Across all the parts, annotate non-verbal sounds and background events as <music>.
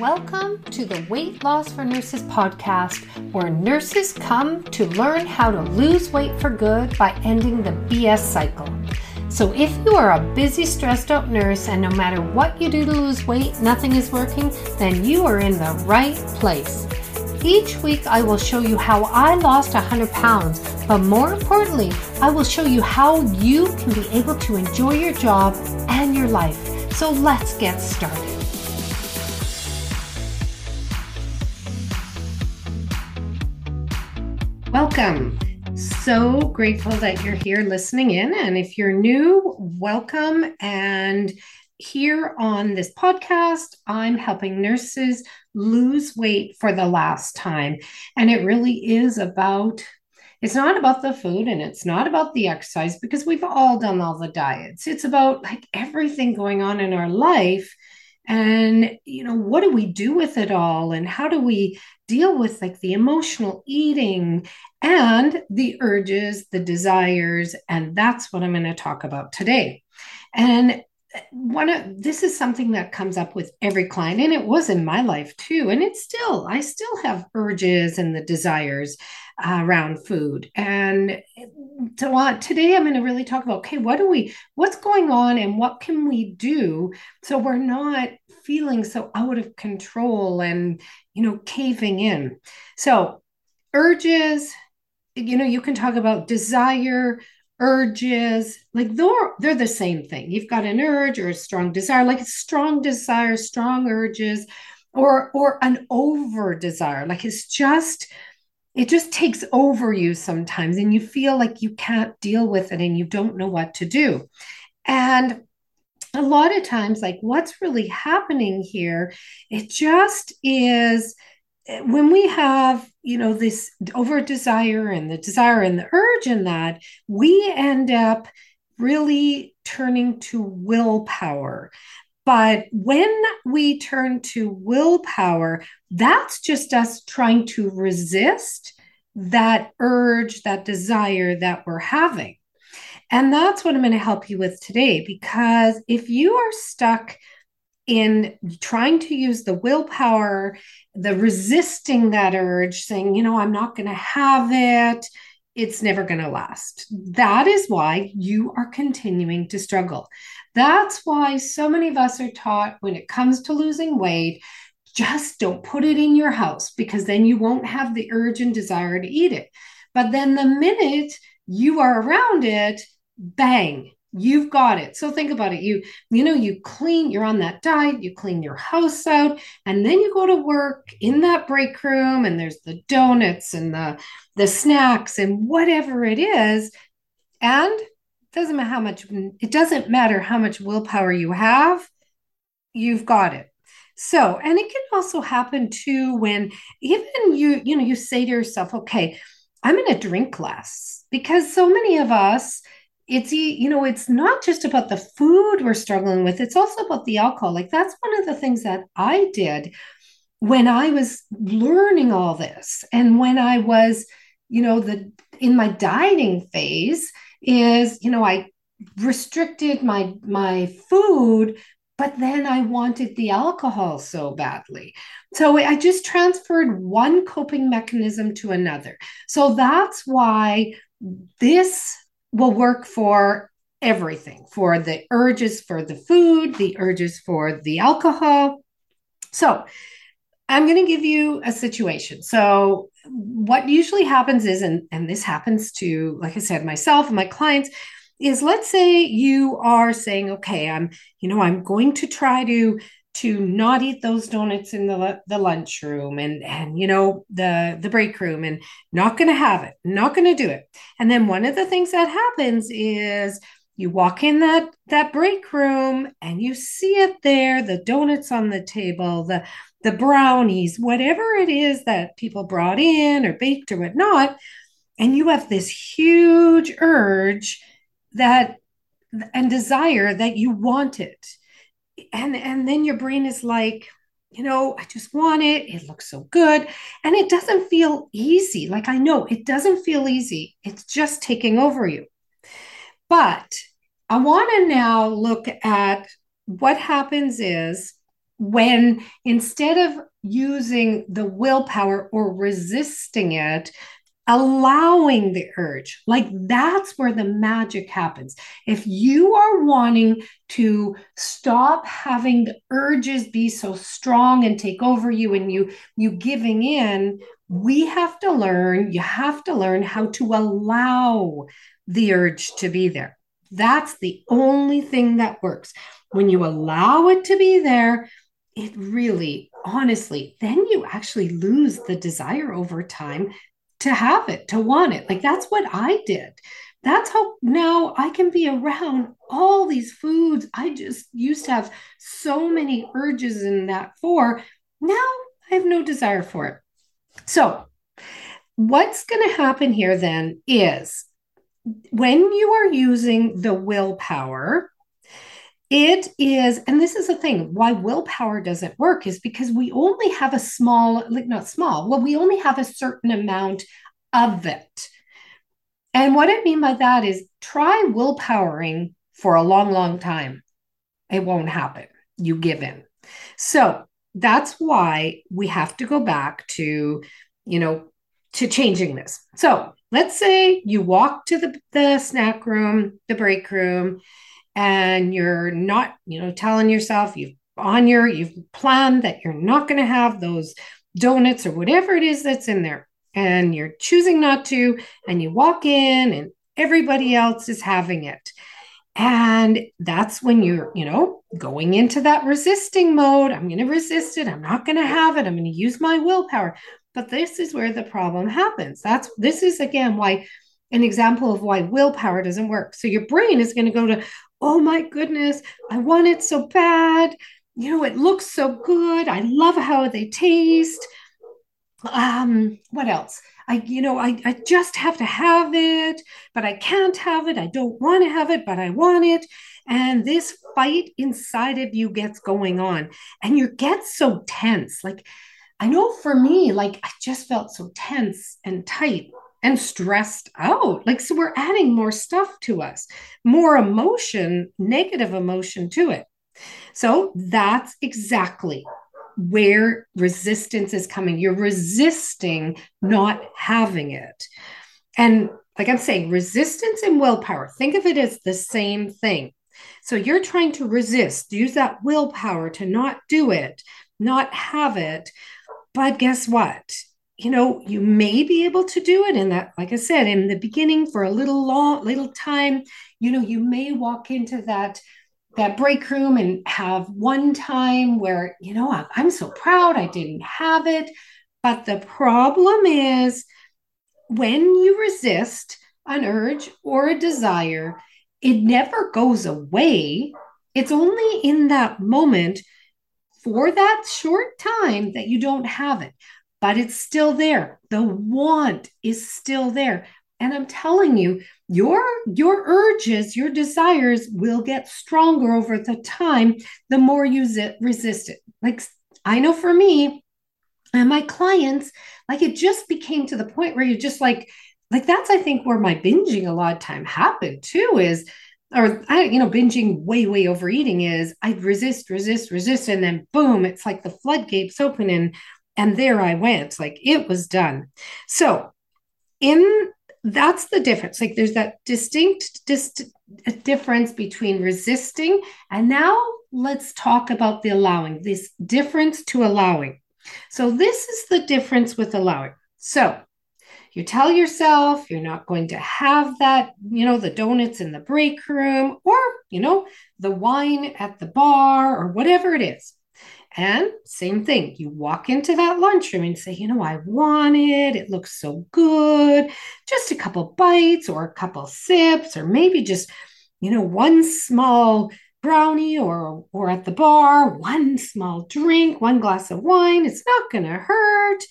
Welcome to the Weight Loss for Nurses podcast, where nurses come to learn how to lose weight for good by ending the BS cycle. So, if you are a busy, stressed out nurse and no matter what you do to lose weight, nothing is working, then you are in the right place. Each week, I will show you how I lost 100 pounds, but more importantly, I will show you how you can be able to enjoy your job and your life. So, let's get started. Welcome. So grateful that you're here listening in. And if you're new, welcome. And here on this podcast, I'm helping nurses lose weight for the last time. And it really is about it's not about the food and it's not about the exercise because we've all done all the diets. It's about like everything going on in our life and you know what do we do with it all and how do we deal with like the emotional eating and the urges the desires and that's what i'm going to talk about today. And one of this is something that comes up with every client and it was in my life too and it's still i still have urges and the desires uh, around food. And so uh, today i'm going to really talk about okay what do we what's going on and what can we do so we're not feeling so out of control and you know caving in. So urges you know you can talk about desire urges like they're they're the same thing. You've got an urge or a strong desire like a strong desire strong urges or or an over desire. Like it's just it just takes over you sometimes and you feel like you can't deal with it and you don't know what to do. And a lot of times like what's really happening here it just is when we have you know this over desire and the desire and the urge in that we end up really turning to willpower. But when we turn to willpower that's just us trying to resist that urge that desire that we're having. And that's what i'm going to help you with today because if you are stuck in trying to use the willpower, the resisting that urge, saying, you know, I'm not going to have it, it's never going to last. That is why you are continuing to struggle. That's why so many of us are taught when it comes to losing weight, just don't put it in your house because then you won't have the urge and desire to eat it. But then the minute you are around it, bang, you've got it. So think about it. You you know you clean you're on that diet you clean your house out and then you go to work in that break room and there's the donuts and the the snacks and whatever it is and it doesn't matter how much it doesn't matter how much willpower you have you've got it. So and it can also happen too when even you you know you say to yourself okay i'm going to drink less because so many of us it's you know it's not just about the food we're struggling with it's also about the alcohol. Like that's one of the things that i did when i was learning all this and when i was you know the in my dieting phase is you know i restricted my my food but then i wanted the alcohol so badly. So i just transferred one coping mechanism to another. So that's why this will work for everything for the urges for the food, the urges for the alcohol. So, I'm going to give you a situation. So, what usually happens is, and, and this happens to, like I said, myself and my clients, is let's say you are saying, okay, I'm, you know, I'm going to try to to not eat those donuts in the the lunchroom and and you know the the break room and not going to have it not going to do it. And then one of the things that happens is you walk in that that break room and you see it there the donuts on the table the the brownies whatever it is that people brought in or baked or whatnot and you have this huge urge that and desire that you want it and and then your brain is like you know i just want it. It looks so good. And it doesn't feel easy. Like i know it doesn't feel easy. It's just taking over you. But i want to now look at what happens is when instead of using the willpower or resisting it, allowing the urge, like that's where the magic happens. If you are wanting to stop having the urges be so strong and take over you and you you giving in, we have to learn, you have to learn how to allow the urge to be there. That's the only thing that works. When you allow it to be there, it really, honestly, then you actually lose the desire over time to have it, to want it. Like that's what I did. That's how now I can be around all these foods. I just used to have so many urges in that for. Now I have no desire for it. So, what's going to happen here then is when you are using the willpower, it is, and this is the thing why willpower doesn't work is because we only have a small, like not small, well, we only have a certain amount of it. And what I mean by that is try willpowering for a long, long time. It won't happen. You give in. So that's why we have to go back to, you know, to changing this. So let's say you walk to the, the snack room, the break room, and you're not, you know, telling yourself you've on your, you've planned that you're not going to have those donuts or whatever it is that's in there. And you're choosing not to, and you walk in and everybody else is having it. And that's when you're, you know, going into that resisting mode. I'm going to resist it. I'm not going to have it. I'm going to use my willpower. But this is where the problem happens. That's this is again why an example of why willpower doesn't work. So your brain is going to go to, oh my goodness, I want it so bad. You know, it looks so good. I love how they taste. Um, what else? I, you know, I, I just have to have it, but I can't have it. I don't want to have it, but I want it. And this fight inside of you gets going on and you get so tense. Like, I know for me, like, I just felt so tense and tight and stressed out. Like, so we're adding more stuff to us, more emotion, negative emotion to it. So that's exactly where resistance is coming. You're resisting not having it. And like I'm saying, resistance and willpower, think of it as the same thing. So you're trying to resist, use that willpower to not do it, not have it. But guess what? You know, you may be able to do it in that, like I said, in the beginning for a little long, little time. You know, you may walk into that that break room and have one time where, you know, I'm so proud I didn't have it. But the problem is when you resist an urge or a desire, it never goes away. It's only in that moment for that short time that you don't have it, but it's still there. The want is still there. And I'm telling you, your your urges, your desires will get stronger over the time the more you z- resist it. Like I know for me and my clients, like it just became to the point where you're just like, like that's I think where my binging a lot of time happened too is or I, you know, binging way, way overeating is I'd resist, resist, resist, and then boom, it's like the floodgates open and and there I went. Like it was done. So in that's the difference. Like there's that distinct dis- difference between resisting and now let's talk about the allowing. This difference to allowing. So this is the difference with allowing. So you tell yourself you're not going to have that, you know, the donuts in the break room or, you know, the wine at the bar or whatever it is. And same thing, you walk into that lunchroom and say, you know, I want it. It looks so good. Just a couple bites or a couple sips, or maybe just, you know, one small brownie or or at the bar, one small drink, one glass of wine. It's not going to hurt.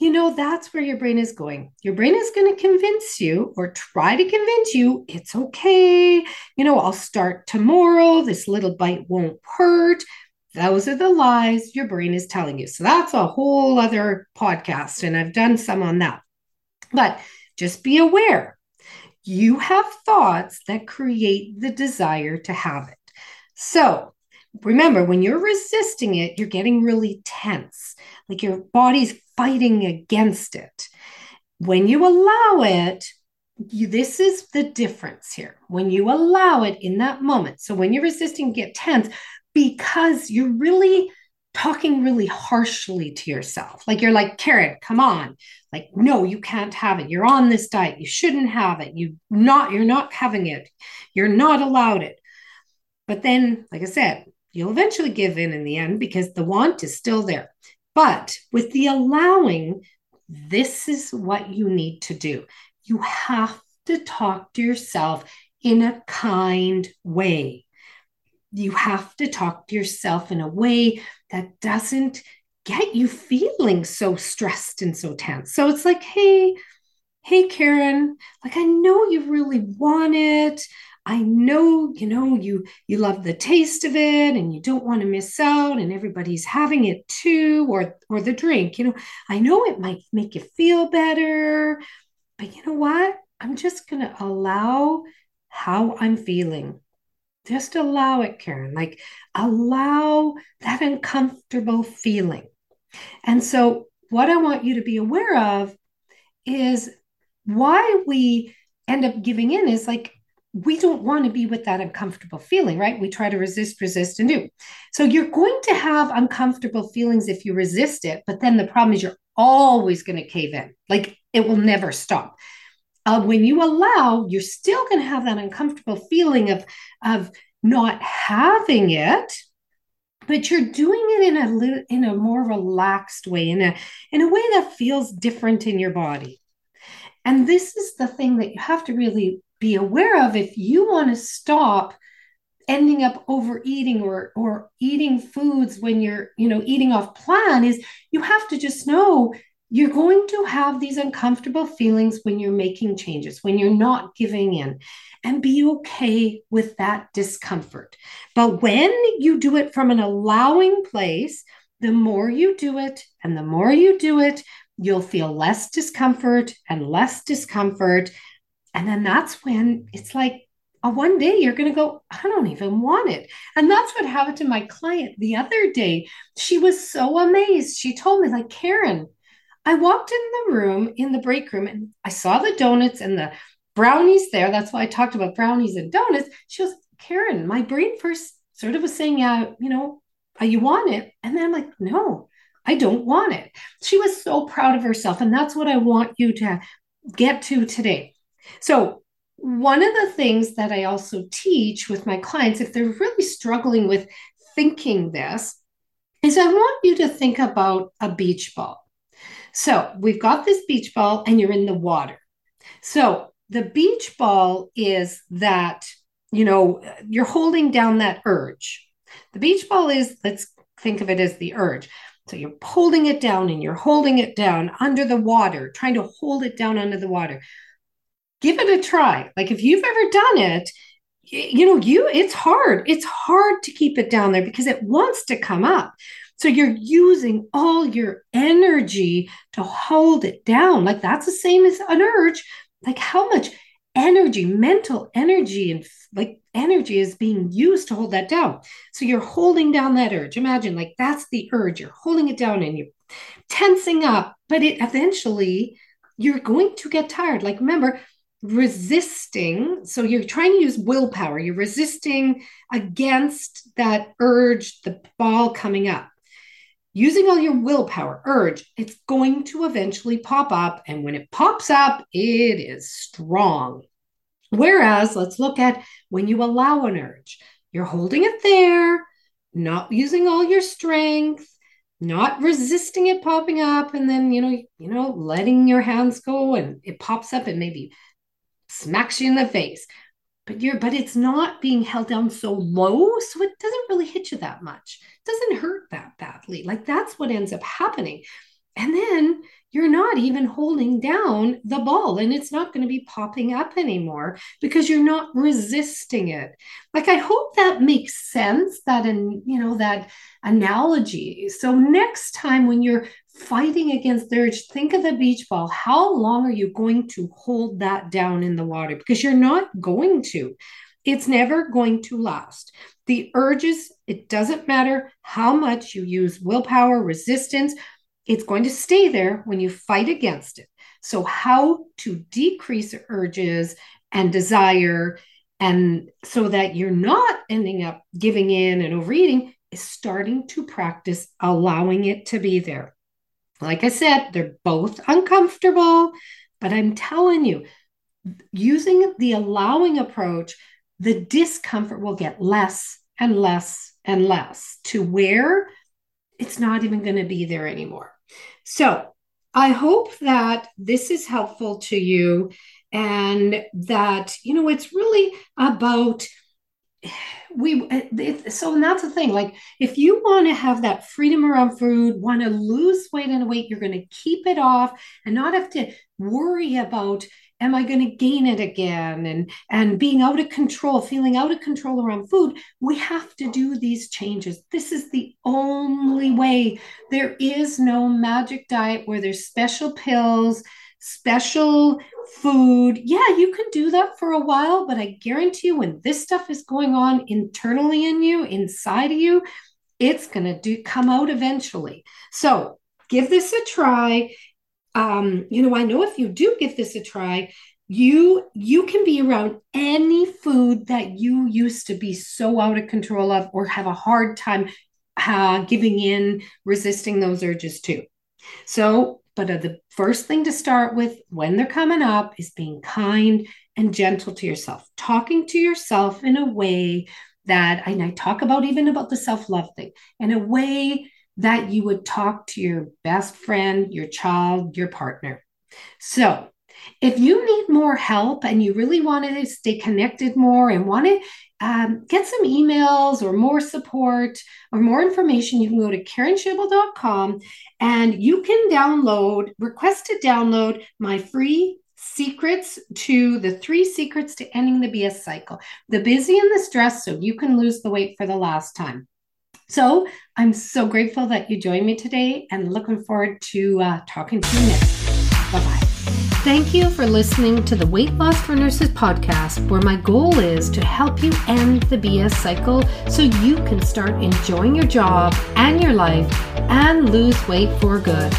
You know, that's where your brain is going. Your brain is going to convince you or try to convince you it's okay. You know, I'll start tomorrow. This little bite won't hurt those are the lies your brain is telling you. So that's a whole other podcast, and I've done some on that. But just be aware you have thoughts that create the desire to have it. So remember, when you're resisting it, you're getting really tense, like your body's fighting against it. When you allow it, you, this is the difference here. When you allow it in that moment, so when you're resisting, get tense because you're really talking really harshly to yourself. Like you're like, Karen, come on. Like, no, you can't have it. You're on this diet. You shouldn't have it. You not, you're not having it. You're not allowed it. But then, like I said, you'll eventually give in in the end because the want is still there. But with the allowing, this is what you need to do. You have to talk to yourself in a kind way you have to talk to yourself in a way that doesn't get you feeling so stressed and so tense. So it's like, hey, hey, Karen, like I know you really want it. I know, you know, you you love the taste of it and you don't want to miss out and everybody's having it too or or the drink. You know, I know it might make you feel better, but you know what? I'm just going to allow how I'm feeling. Just allow it, Karen. Like, allow that uncomfortable feeling. And so, what I want you to be aware of is why we end up giving in is like we don't want to be with that uncomfortable feeling, right? We try to resist, resist, and do. So you're going to have uncomfortable feelings if you resist it, but then the problem is you're always going to cave in. Like it will never stop uh, when you allow, you're still going to have that uncomfortable feeling of, of not having it, but you're doing it in a in a more relaxed way, in a in a way that feels different in your body. And this is the thing that you have to really be aware of if you want to stop ending up overeating or or eating foods when you're you know eating off plan is you have to just know you're going to have these uncomfortable feelings when you're making changes, when you're not giving in, and be okay with that discomfort. But when you do it from an allowing place, the more you do it and the more you do it, you'll feel less discomfort and less discomfort. And then that's when it's like, uh, one day you're going to go, I don't even want it. And that's what happened to my client the other day. She was so amazed. She told me, like, Karen, I walked in the room, in the break room, and I saw the donuts and the brownies there. That's why I talked about brownies and donuts. She goes, Karen, my brain first sort of was saying, yeah, you know, uh, you want it. And then I'm like, no, I don't want it. She was so proud of herself. And that's what I want you to get to today. So, one of the things that I also teach with my clients, if they're really struggling with thinking this, is I want you to think about a beach ball. So we've got this beach ball and you're in the water. So the beach ball is that, you know, you're holding down that urge. The beach ball is, let's think of it as the urge. So you're holding it down and you're holding it down under the water, trying to hold it down under the water. Give it a try. Like if you've ever done it, you know, you it's hard. It's hard to keep it down there because it wants to come up. So you're using all your energy to hold it down. Like that's the same as an urge. Like how much energy, mental energy, and like energy is being used to hold that down. So you're holding down that urge. Imagine like that's the urge. You're holding it down and you're tensing up, but it eventually you're going to get tired. Like remember, resisting. So you're trying to use willpower. You're resisting against that urge, the ball coming up using all your willpower, urge, it's going to eventually pop up. And when it pops up, it is strong. Whereas, let's look at when you allow an urge, you're holding it there, not using all your strength, not resisting it popping up, and then, you know, you know, letting your hands go and it pops up and maybe smacks you in the face but you're but it's not being held down so low so it doesn't really hit you that much. It doesn't hurt that badly. Like that's what ends up happening and then you're not even holding down the ball and it's not going to be popping up anymore because you're not resisting it. Like i hope that makes sense that in you know that analogy. So next time when you're fighting against the urge think of the beach ball. How long are you going to hold that down in the water? Because you're not going to. It's never going to last. The urges, it doesn't matter how much you use willpower, resistance, it's going to stay there when you fight against it. So, how to decrease urges and desire, and so that you're not ending up giving in and overeating, is starting to practice allowing it to be there. Like I said, they're both uncomfortable, but I'm telling you, using the allowing approach, the discomfort will get less and less and less to where it's not even going to be there anymore. So I hope that this is helpful to you and that, you know, it's really about <sighs> we eh, it, so and that's the thing like if you want to have that freedom around food want to lose weight and weight you're going to keep it off and not have to worry about am i going to gain it again? And and being out of control feeling out of control around food we have to do these changes. This is the only way. There is no magic diet where there's special pills special food. Yeah you can do that for a while but i guarantee you when this stuff is going on internally in you inside of you it's going to do come out eventually. So give this a try um, you know, I know if you do give this a try, you you can be around any food that you used to be so out of control of or have a hard time uh, giving in, resisting those urges too. So, but uh, the first thing to start with when they're coming up is being kind and gentle to yourself, talking to yourself in a way that, and I talk about even about the self love thing, in a way that you would talk to your best friend, your child, your partner. So, if you need more help and you really want to stay connected more and want to um, get some emails or more support or more information, you can go to karenschaible.com and you can download, request to download my free secrets to the three secrets to ending the BS cycle the busy and the stress, so you can lose the weight for the last time. So I'm so grateful that you joined me today and looking forward to uh, talking to you next. Bye bye. Thank you for listening to the Weight Loss for Nurses podcast, where my goal is to help you end the BS cycle so you can start enjoying your job and your life and lose weight for good.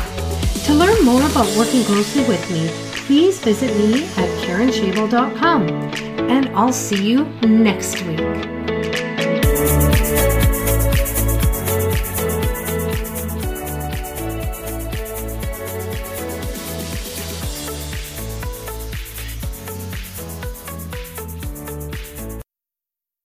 To learn more about working closely with me, please visit me at karenschaible.com. And I'll see you next week.